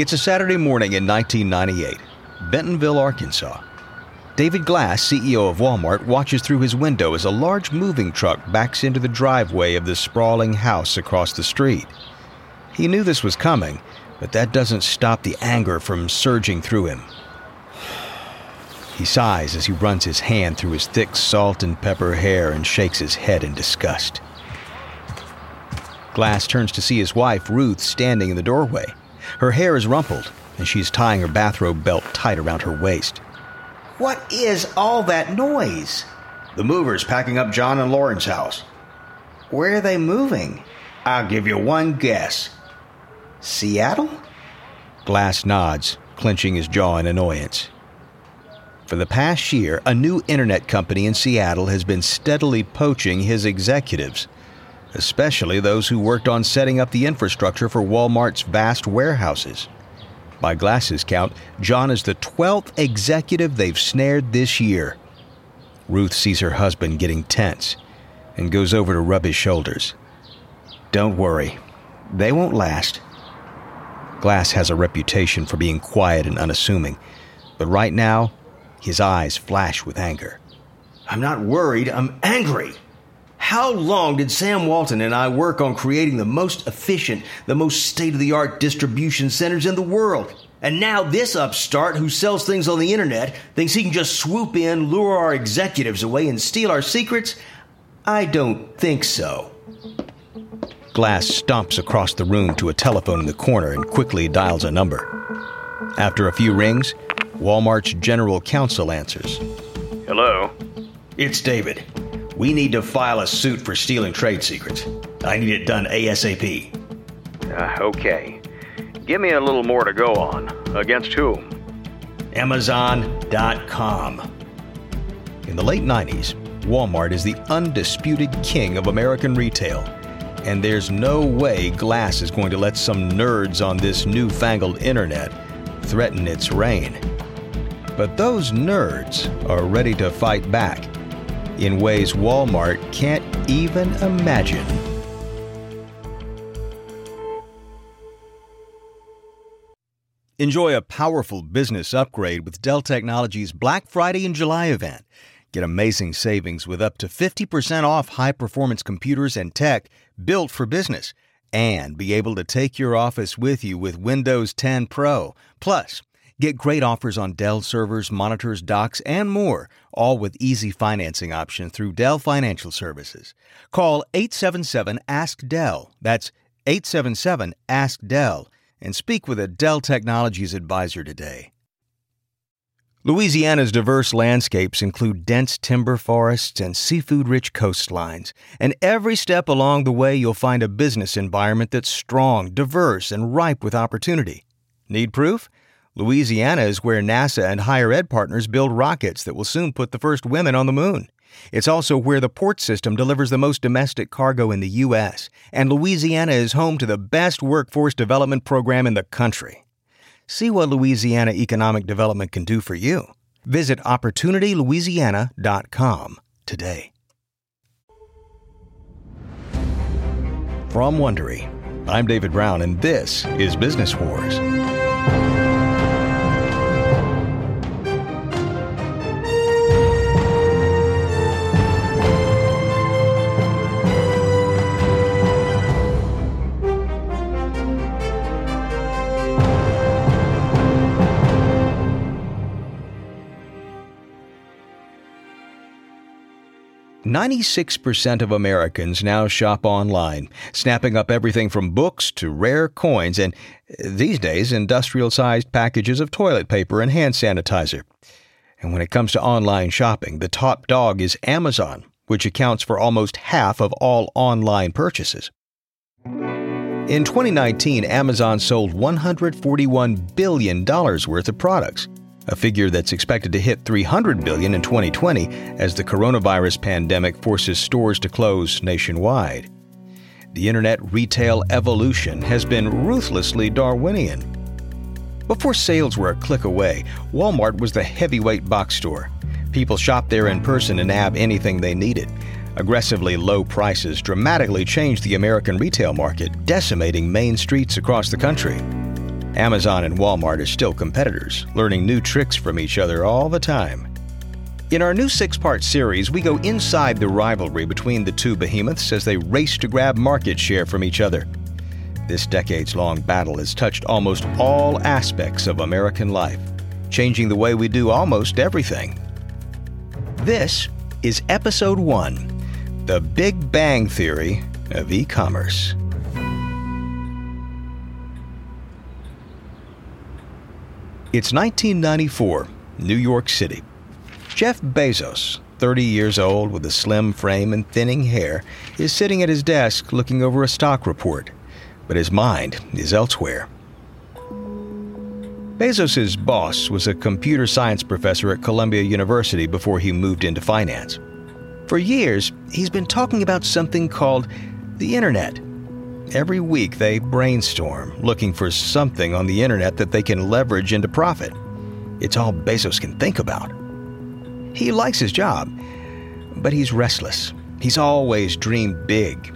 It's a Saturday morning in 1998, Bentonville, Arkansas. David Glass, CEO of Walmart, watches through his window as a large moving truck backs into the driveway of the sprawling house across the street. He knew this was coming, but that doesn't stop the anger from surging through him. He sighs as he runs his hand through his thick salt and pepper hair and shakes his head in disgust. Glass turns to see his wife, Ruth, standing in the doorway. Her hair is rumpled, and she's tying her bathrobe belt tight around her waist. What is all that noise? The movers packing up John and Lauren's house. Where are they moving? I'll give you one guess. Seattle? Glass nods, clenching his jaw in annoyance. For the past year, a new internet company in Seattle has been steadily poaching his executives, especially those who worked on setting up the infrastructure for Walmart's vast warehouses. By Glass's count, John is the 12th executive they've snared this year. Ruth sees her husband getting tense and goes over to rub his shoulders. Don't worry, they won't last. Glass has a reputation for being quiet and unassuming, but right now, his eyes flash with anger. I'm not worried, I'm angry. How long did Sam Walton and I work on creating the most efficient, the most state of the art distribution centers in the world? And now this upstart who sells things on the internet thinks he can just swoop in, lure our executives away, and steal our secrets? I don't think so. Glass stomps across the room to a telephone in the corner and quickly dials a number. After a few rings, Walmart's general counsel answers. Hello? It's David. We need to file a suit for stealing trade secrets. I need it done ASAP. Uh, okay. Give me a little more to go on. Against whom? Amazon.com. In the late 90s, Walmart is the undisputed king of American retail. And there's no way Glass is going to let some nerds on this newfangled internet threaten its reign. But those nerds are ready to fight back in ways Walmart can't even imagine. Enjoy a powerful business upgrade with Dell Technologies Black Friday and July event. Get amazing savings with up to 50% off high performance computers and tech built for business, and be able to take your office with you with Windows 10 Pro. Plus, Get great offers on Dell servers, monitors, docks, and more, all with easy financing option through Dell Financial Services. Call 877 Ask Dell. That's 877 Ask Dell and speak with a Dell Technologies advisor today. Louisiana's diverse landscapes include dense timber forests and seafood rich coastlines. And every step along the way, you'll find a business environment that's strong, diverse, and ripe with opportunity. Need proof? Louisiana is where NASA and higher ed partners build rockets that will soon put the first women on the moon. It's also where the port system delivers the most domestic cargo in the U.S., and Louisiana is home to the best workforce development program in the country. See what Louisiana Economic Development can do for you. Visit OpportunityLouisiana.com today. From Wondery, I'm David Brown, and this is Business Wars. 96% of Americans now shop online, snapping up everything from books to rare coins and, these days, industrial sized packages of toilet paper and hand sanitizer. And when it comes to online shopping, the top dog is Amazon, which accounts for almost half of all online purchases. In 2019, Amazon sold $141 billion worth of products a figure that's expected to hit 300 billion in 2020 as the coronavirus pandemic forces stores to close nationwide. The internet retail evolution has been ruthlessly Darwinian. Before sales were a click away, Walmart was the heavyweight box store. People shopped there in person and nab anything they needed. Aggressively low prices dramatically changed the American retail market, decimating main streets across the country. Amazon and Walmart are still competitors, learning new tricks from each other all the time. In our new six part series, we go inside the rivalry between the two behemoths as they race to grab market share from each other. This decades long battle has touched almost all aspects of American life, changing the way we do almost everything. This is Episode 1 The Big Bang Theory of E Commerce. It's 1994, New York City. Jeff Bezos, 30 years old with a slim frame and thinning hair, is sitting at his desk looking over a stock report, but his mind is elsewhere. Bezos' boss was a computer science professor at Columbia University before he moved into finance. For years, he's been talking about something called the Internet Every week they brainstorm, looking for something on the internet that they can leverage into profit. It's all Bezos can think about. He likes his job, but he's restless. He's always dreamed big.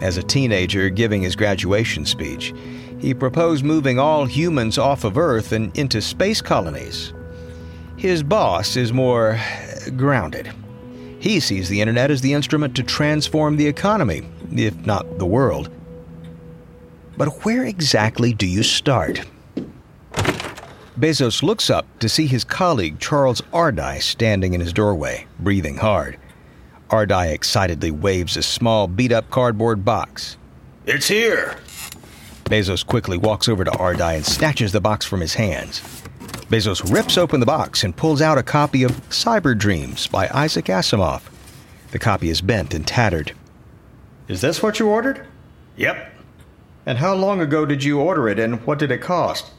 As a teenager giving his graduation speech, he proposed moving all humans off of Earth and into space colonies. His boss is more grounded. He sees the internet as the instrument to transform the economy, if not the world. But where exactly do you start? Bezos looks up to see his colleague Charles Ardai standing in his doorway, breathing hard. Ardai excitedly waves a small beat up cardboard box. It's here! Bezos quickly walks over to Ardai and snatches the box from his hands. Bezos rips open the box and pulls out a copy of Cyber Dreams by Isaac Asimov. The copy is bent and tattered. Is this what you ordered? Yep, and how long ago did you order it and what did it cost?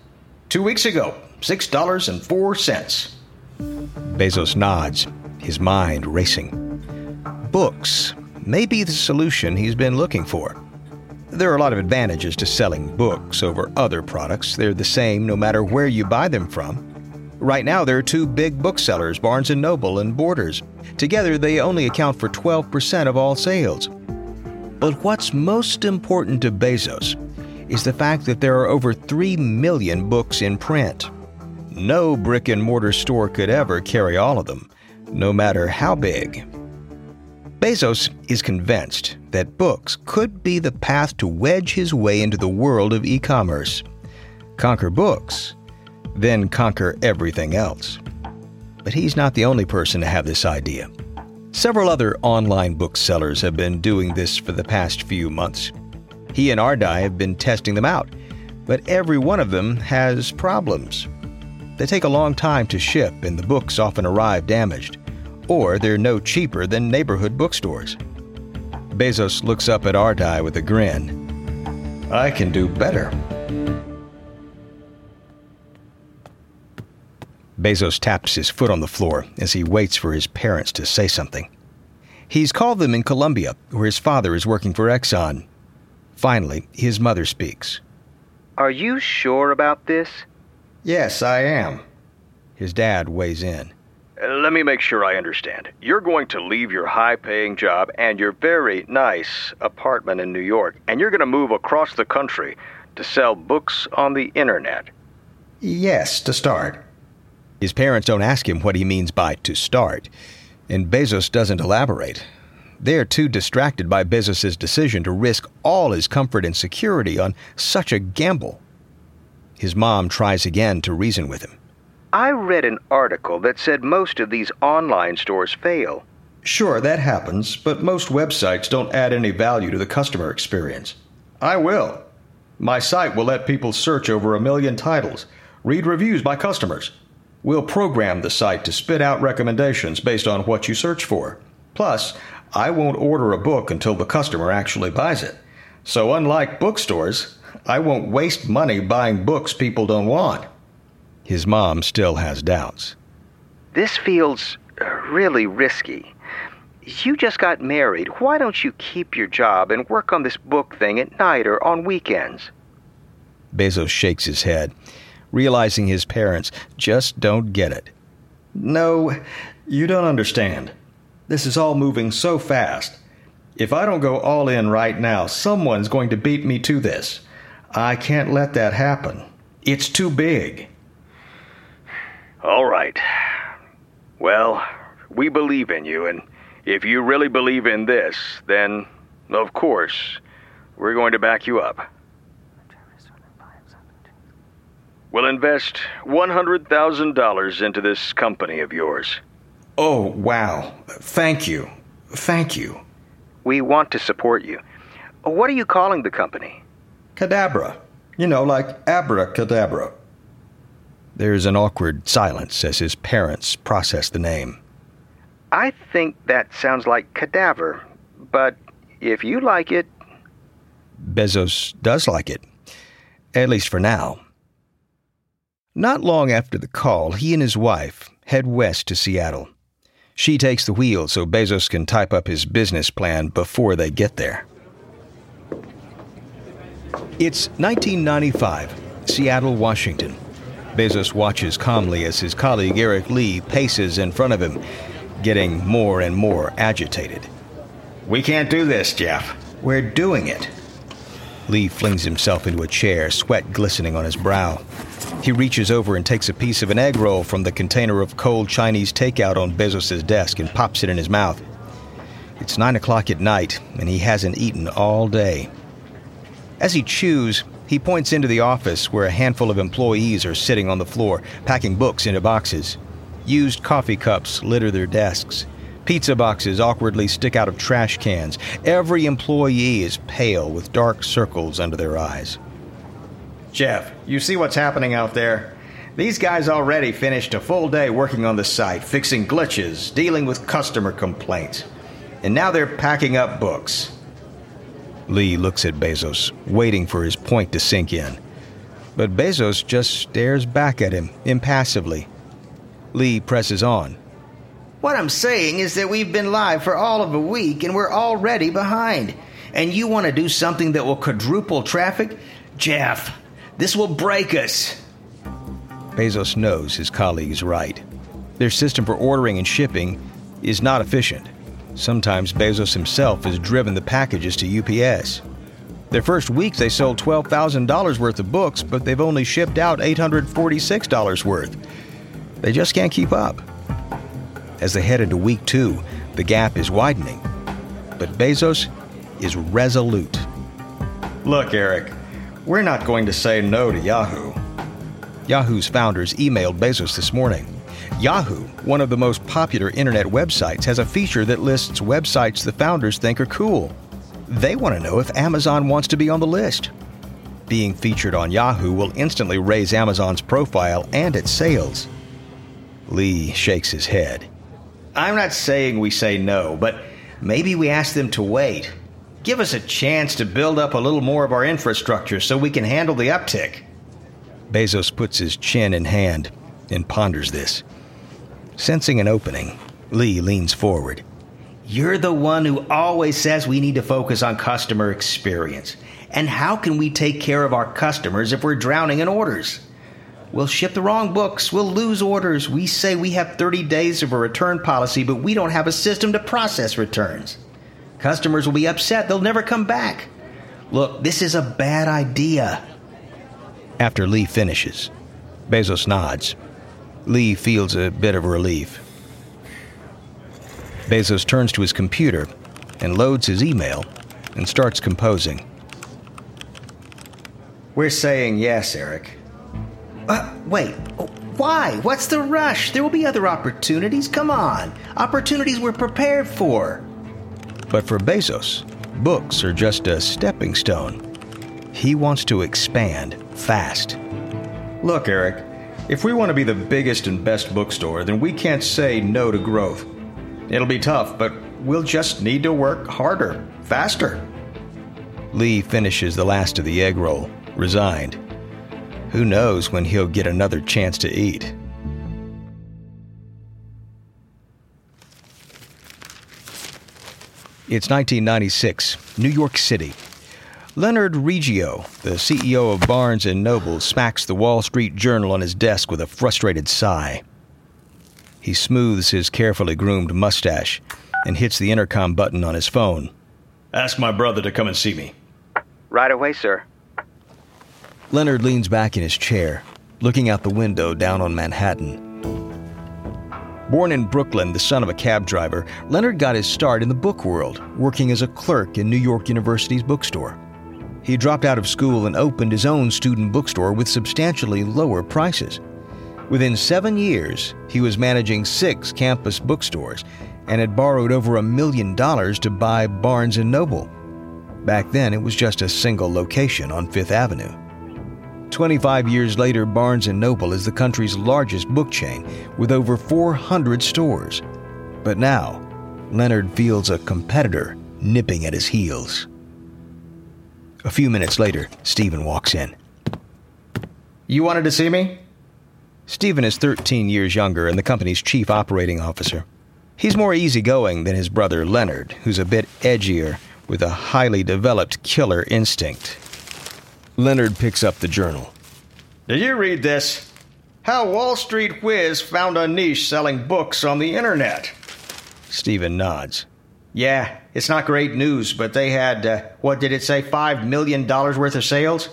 Two weeks ago, $6.04. Bezos nods, his mind racing. Books may be the solution he's been looking for. There are a lot of advantages to selling books over other products. They're the same no matter where you buy them from. Right now, there are two big booksellers, Barnes & Noble and Borders. Together, they only account for 12% of all sales. But what's most important to Bezos is the fact that there are over 3 million books in print. No brick and mortar store could ever carry all of them, no matter how big. Bezos is convinced that books could be the path to wedge his way into the world of e commerce. Conquer books, then conquer everything else. But he's not the only person to have this idea. Several other online booksellers have been doing this for the past few months. He and Ardai have been testing them out, but every one of them has problems. They take a long time to ship, and the books often arrive damaged, or they're no cheaper than neighborhood bookstores. Bezos looks up at Ardai with a grin. I can do better. Bezos taps his foot on the floor as he waits for his parents to say something. He's called them in Colombia, where his father is working for Exxon. Finally, his mother speaks. Are you sure about this? Yes, I am. His dad weighs in. Let me make sure I understand. You're going to leave your high paying job and your very nice apartment in New York, and you're going to move across the country to sell books on the internet. Yes, to start. His parents don't ask him what he means by to start, and Bezos doesn't elaborate. They are too distracted by Bezos' decision to risk all his comfort and security on such a gamble. His mom tries again to reason with him. I read an article that said most of these online stores fail. Sure, that happens, but most websites don't add any value to the customer experience. I will. My site will let people search over a million titles, read reviews by customers, We'll program the site to spit out recommendations based on what you search for. Plus, I won't order a book until the customer actually buys it. So, unlike bookstores, I won't waste money buying books people don't want. His mom still has doubts. This feels uh, really risky. You just got married. Why don't you keep your job and work on this book thing at night or on weekends? Bezos shakes his head realizing his parents just don't get it. No, you don't understand. This is all moving so fast. If I don't go all in right now, someone's going to beat me to this. I can't let that happen. It's too big. All right. Well, we believe in you, and if you really believe in this, then, of course, we're going to back you up. We'll invest $100,000 into this company of yours. Oh, wow. Thank you. Thank you. We want to support you. What are you calling the company? Cadabra. You know, like abracadabra. There's an awkward silence as his parents process the name. I think that sounds like cadaver, but if you like it. Bezos does like it, at least for now. Not long after the call, he and his wife head west to Seattle. She takes the wheel so Bezos can type up his business plan before they get there. It's 1995, Seattle, Washington. Bezos watches calmly as his colleague Eric Lee paces in front of him, getting more and more agitated. We can't do this, Jeff. We're doing it. Lee flings himself into a chair, sweat glistening on his brow. He reaches over and takes a piece of an egg roll from the container of cold Chinese takeout on Bezos' desk and pops it in his mouth. It's nine o'clock at night, and he hasn't eaten all day. As he chews, he points into the office where a handful of employees are sitting on the floor, packing books into boxes. Used coffee cups litter their desks. Pizza boxes awkwardly stick out of trash cans. Every employee is pale with dark circles under their eyes. Jeff, you see what's happening out there? These guys already finished a full day working on the site, fixing glitches, dealing with customer complaints. And now they're packing up books. Lee looks at Bezos, waiting for his point to sink in. But Bezos just stares back at him impassively. Lee presses on. What I'm saying is that we've been live for all of a week and we're already behind. And you want to do something that will quadruple traffic? Jeff, this will break us. Bezos knows his colleague is right. Their system for ordering and shipping is not efficient. Sometimes Bezos himself has driven the packages to UPS. Their first week, they sold $12,000 worth of books, but they've only shipped out $846 worth. They just can't keep up. As they head into week two, the gap is widening. But Bezos is resolute. Look, Eric, we're not going to say no to Yahoo. Yahoo's founders emailed Bezos this morning. Yahoo, one of the most popular internet websites, has a feature that lists websites the founders think are cool. They want to know if Amazon wants to be on the list. Being featured on Yahoo will instantly raise Amazon's profile and its sales. Lee shakes his head. I'm not saying we say no, but maybe we ask them to wait. Give us a chance to build up a little more of our infrastructure so we can handle the uptick. Bezos puts his chin in hand and ponders this. Sensing an opening, Lee leans forward. You're the one who always says we need to focus on customer experience. And how can we take care of our customers if we're drowning in orders? We'll ship the wrong books. We'll lose orders. We say we have 30 days of a return policy, but we don't have a system to process returns. Customers will be upset. They'll never come back. Look, this is a bad idea. After Lee finishes, Bezos nods. Lee feels a bit of relief. Bezos turns to his computer and loads his email and starts composing. We're saying yes, Eric. Uh, wait, why? What's the rush? There will be other opportunities. Come on. Opportunities we're prepared for. But for Bezos, books are just a stepping stone. He wants to expand fast. Look, Eric, if we want to be the biggest and best bookstore, then we can't say no to growth. It'll be tough, but we'll just need to work harder, faster. Lee finishes the last of the egg roll, resigned. Who knows when he'll get another chance to eat? It's 1996, New York City. Leonard Riggio, the CEO of Barnes & Noble, smacks the Wall Street Journal on his desk with a frustrated sigh. He smooths his carefully groomed mustache and hits the intercom button on his phone. Ask my brother to come and see me. Right away, sir. Leonard leans back in his chair, looking out the window down on Manhattan. Born in Brooklyn, the son of a cab driver, Leonard got his start in the book world, working as a clerk in New York University's bookstore. He dropped out of school and opened his own student bookstore with substantially lower prices. Within seven years, he was managing six campus bookstores and had borrowed over a million dollars to buy Barnes & Noble. Back then, it was just a single location on Fifth Avenue. 25 years later, Barnes & Noble is the country's largest book chain with over 400 stores. But now, Leonard feels a competitor nipping at his heels. A few minutes later, Stephen walks in. You wanted to see me? Stephen is 13 years younger and the company's chief operating officer. He's more easygoing than his brother Leonard, who's a bit edgier with a highly developed killer instinct. Leonard picks up the journal. Did you read this? How Wall Street Whiz found a niche selling books on the internet. Stephen nods. Yeah, it's not great news, but they had, uh, what did it say, $5 million worth of sales?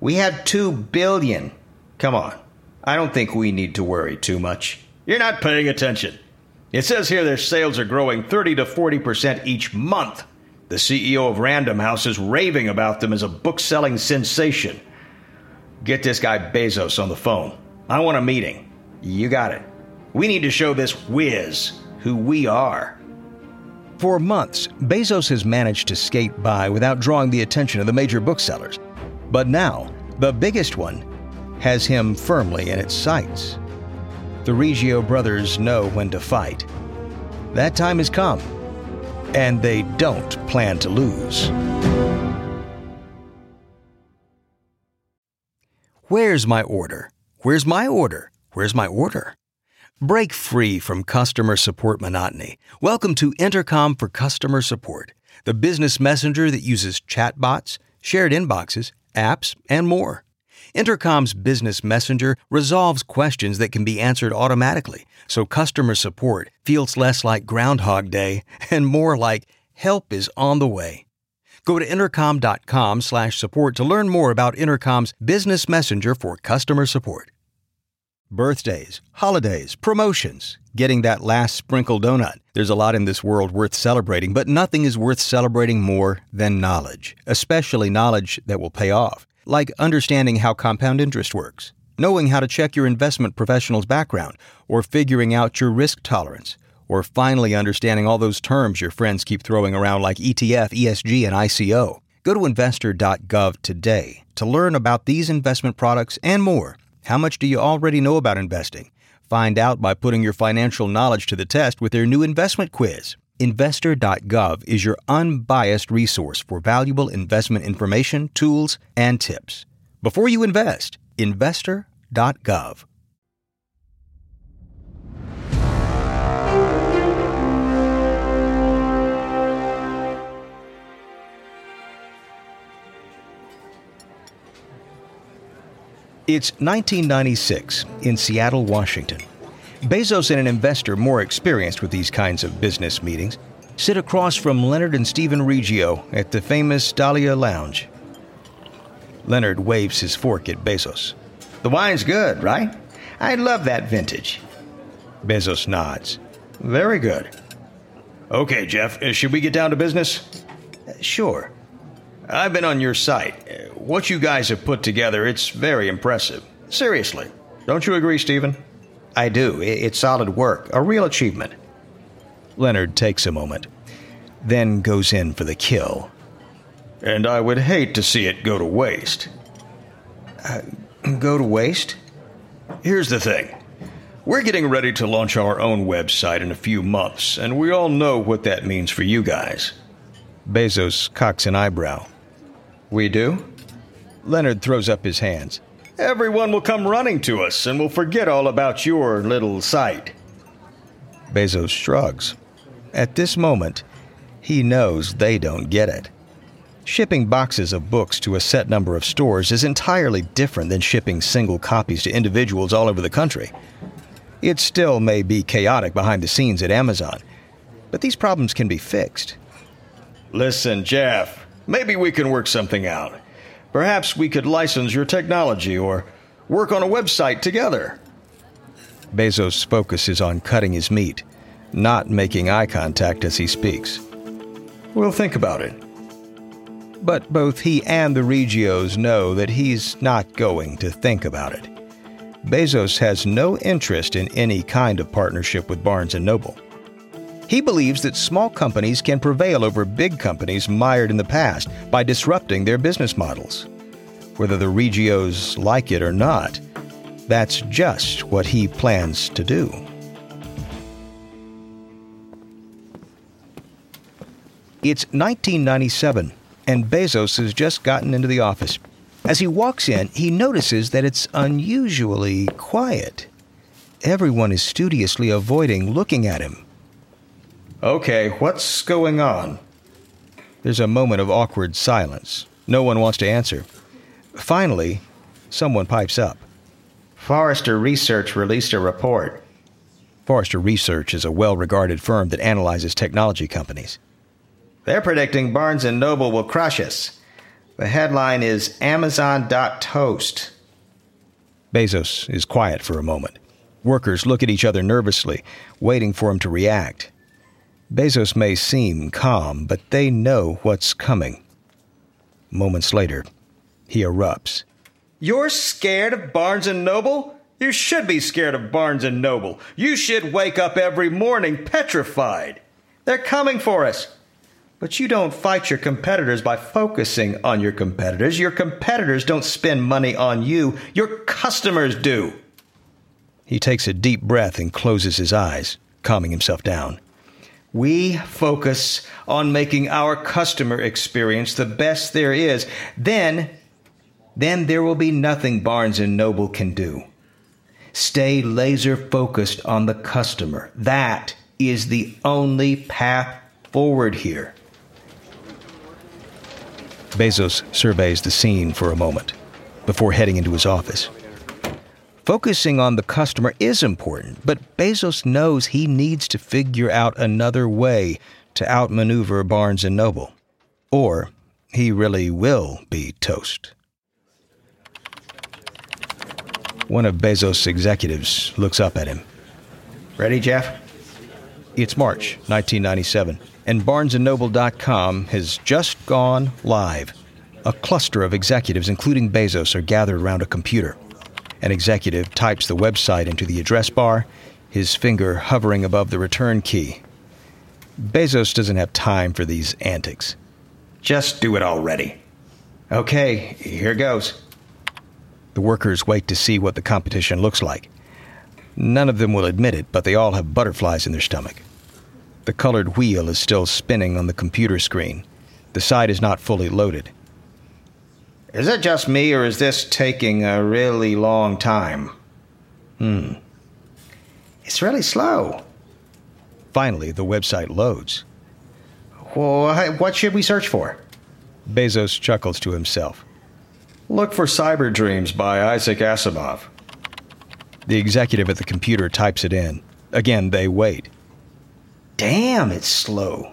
We had 2 billion. Come on. I don't think we need to worry too much. You're not paying attention. It says here their sales are growing 30 to 40% each month. The CEO of Random House is raving about them as a book selling sensation. Get this guy Bezos on the phone. I want a meeting. You got it. We need to show this whiz who we are. For months, Bezos has managed to skate by without drawing the attention of the major booksellers. But now, the biggest one has him firmly in its sights. The Riggio brothers know when to fight. That time has come and they don't plan to lose. Where's my order? Where's my order? Where's my order? Break free from customer support monotony. Welcome to Intercom for Customer Support, the business messenger that uses chatbots, shared inboxes, apps, and more. Intercom's Business Messenger resolves questions that can be answered automatically, so customer support feels less like Groundhog Day and more like help is on the way. Go to intercom.com/support to learn more about Intercom's Business Messenger for customer support. Birthdays, holidays, promotions, getting that last sprinkle donut. There's a lot in this world worth celebrating, but nothing is worth celebrating more than knowledge, especially knowledge that will pay off like understanding how compound interest works, knowing how to check your investment professional's background, or figuring out your risk tolerance, or finally understanding all those terms your friends keep throwing around like ETF, ESG, and ICO. Go to investor.gov today to learn about these investment products and more. How much do you already know about investing? Find out by putting your financial knowledge to the test with their new investment quiz. Investor.gov is your unbiased resource for valuable investment information, tools, and tips. Before you invest, investor.gov. It's 1996 in Seattle, Washington. Bezos and an investor more experienced with these kinds of business meetings sit across from Leonard and Stephen Riggio at the famous Dahlia Lounge. Leonard waves his fork at Bezos. The wine's good, right? I love that vintage. Bezos nods. Very good. Okay, Jeff, uh, should we get down to business? Uh, sure. I've been on your site. Uh, what you guys have put together, it's very impressive. Seriously. Don't you agree, Stephen? I do. It's solid work, a real achievement. Leonard takes a moment, then goes in for the kill. And I would hate to see it go to waste. Uh, go to waste? Here's the thing. We're getting ready to launch our own website in a few months, and we all know what that means for you guys. Bezos cocks an eyebrow. We do? Leonard throws up his hands. Everyone will come running to us and will forget all about your little site. Bezos shrugs. At this moment, he knows they don't get it. Shipping boxes of books to a set number of stores is entirely different than shipping single copies to individuals all over the country. It still may be chaotic behind the scenes at Amazon, but these problems can be fixed. Listen, Jeff, maybe we can work something out. Perhaps we could license your technology or work on a website together. Bezos focuses on cutting his meat, not making eye contact as he speaks. We'll think about it. But both he and the Riggios know that he's not going to think about it. Bezos has no interest in any kind of partnership with Barnes & Noble. He believes that small companies can prevail over big companies mired in the past by disrupting their business models. Whether the Riggios like it or not, that's just what he plans to do. It's 1997, and Bezos has just gotten into the office. As he walks in, he notices that it's unusually quiet. Everyone is studiously avoiding looking at him. Okay, what's going on? There's a moment of awkward silence. No one wants to answer. Finally, someone pipes up. Forrester Research released a report. Forrester Research is a well regarded firm that analyzes technology companies. They're predicting Barnes & Noble will crush us. The headline is Amazon.toast. Bezos is quiet for a moment. Workers look at each other nervously, waiting for him to react. Bezos may seem calm, but they know what's coming. Moments later, he erupts. You're scared of Barnes & Noble? You should be scared of Barnes & Noble. You should wake up every morning petrified. They're coming for us. But you don't fight your competitors by focusing on your competitors. Your competitors don't spend money on you, your customers do. He takes a deep breath and closes his eyes, calming himself down. We focus on making our customer experience the best there is. Then, then there will be nothing Barnes and Noble can do. Stay laser focused on the customer. That is the only path forward here. Bezos surveys the scene for a moment before heading into his office. Focusing on the customer is important, but Bezos knows he needs to figure out another way to outmaneuver Barnes and Noble, or he really will be toast. One of Bezos' executives looks up at him. Ready, Jeff? It's March 1997, and BarnesandNoble.com has just gone live. A cluster of executives, including Bezos, are gathered around a computer. An executive types the website into the address bar, his finger hovering above the return key. Bezos doesn't have time for these antics. Just do it already. Okay, here goes. The workers wait to see what the competition looks like. None of them will admit it, but they all have butterflies in their stomach. The colored wheel is still spinning on the computer screen. The site is not fully loaded. Is it just me, or is this taking a really long time? Hmm. It's really slow. Finally, the website loads. Well, what should we search for? Bezos chuckles to himself. Look for Cyber Dreams by Isaac Asimov. The executive at the computer types it in. Again, they wait. Damn, it's slow.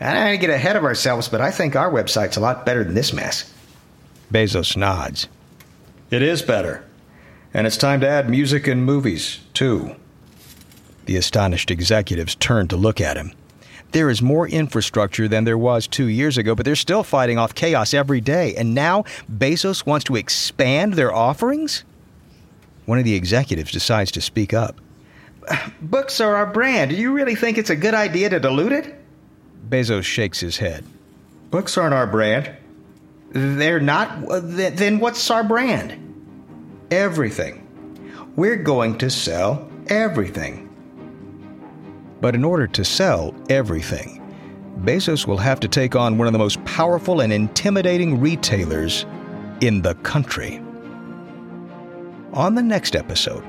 I don't want to get ahead of ourselves, but I think our website's a lot better than this mess. Bezos nods. It is better. And it's time to add music and movies, too. The astonished executives turn to look at him. There is more infrastructure than there was two years ago, but they're still fighting off chaos every day. And now Bezos wants to expand their offerings? One of the executives decides to speak up. Books are our brand. Do you really think it's a good idea to dilute it? Bezos shakes his head. Books aren't our brand. They're not? Then what's our brand? Everything. We're going to sell everything. But in order to sell everything, Bezos will have to take on one of the most powerful and intimidating retailers in the country. On the next episode,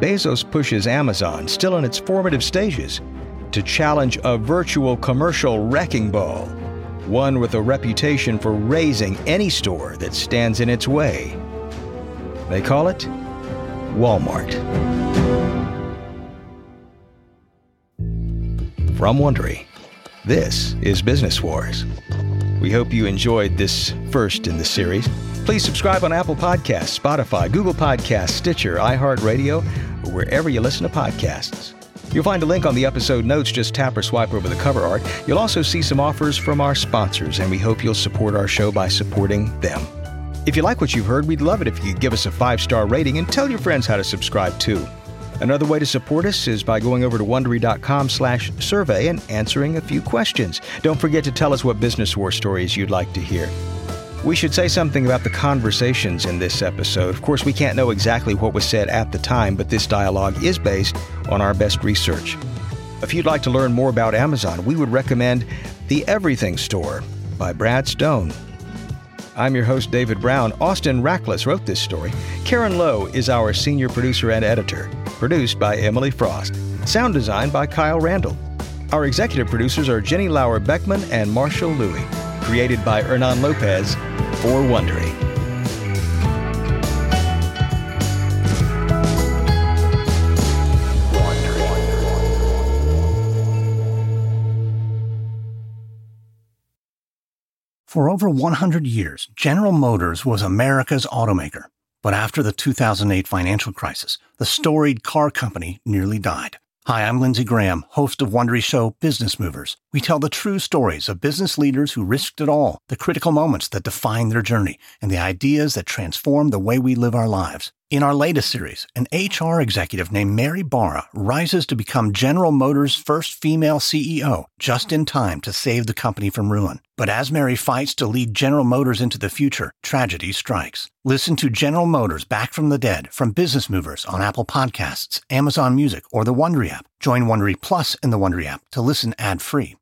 Bezos pushes Amazon, still in its formative stages, to challenge a virtual commercial wrecking ball, one with a reputation for razing any store that stands in its way. They call it Walmart. From Wondery, this is Business Wars. We hope you enjoyed this first in the series. Please subscribe on Apple Podcasts, Spotify, Google Podcasts, Stitcher, iHeartRadio, or wherever you listen to podcasts. You'll find a link on the episode notes. Just tap or swipe over the cover art. You'll also see some offers from our sponsors, and we hope you'll support our show by supporting them. If you like what you've heard, we'd love it if you'd give us a five star rating and tell your friends how to subscribe too. Another way to support us is by going over to wondery.com slash survey and answering a few questions. Don't forget to tell us what business war stories you'd like to hear. We should say something about the conversations in this episode. Of course, we can't know exactly what was said at the time, but this dialogue is based on our best research. If you'd like to learn more about Amazon, we would recommend The Everything Store by Brad Stone. I'm your host, David Brown. Austin Rackless wrote this story. Karen Lowe is our senior producer and editor. Produced by Emily Frost. Sound design by Kyle Randall. Our executive producers are Jenny Lauer Beckman and Marshall Lewy. Created by Hernan Lopez for Wondery. For over 100 years, General Motors was America's automaker. But after the 2008 financial crisis, the storied car company nearly died. Hi, I'm Lindsay Graham, host of Wondery Show Business Movers. We tell the true stories of business leaders who risked it all, the critical moments that define their journey, and the ideas that transform the way we live our lives. In our latest series, an HR executive named Mary Barra rises to become General Motors' first female CEO, just in time to save the company from ruin. But as Mary fights to lead General Motors into the future, tragedy strikes. Listen to General Motors Back from the Dead from Business Movers on Apple Podcasts, Amazon Music, or the Wondery app. Join Wondery Plus in the Wondery app to listen ad-free.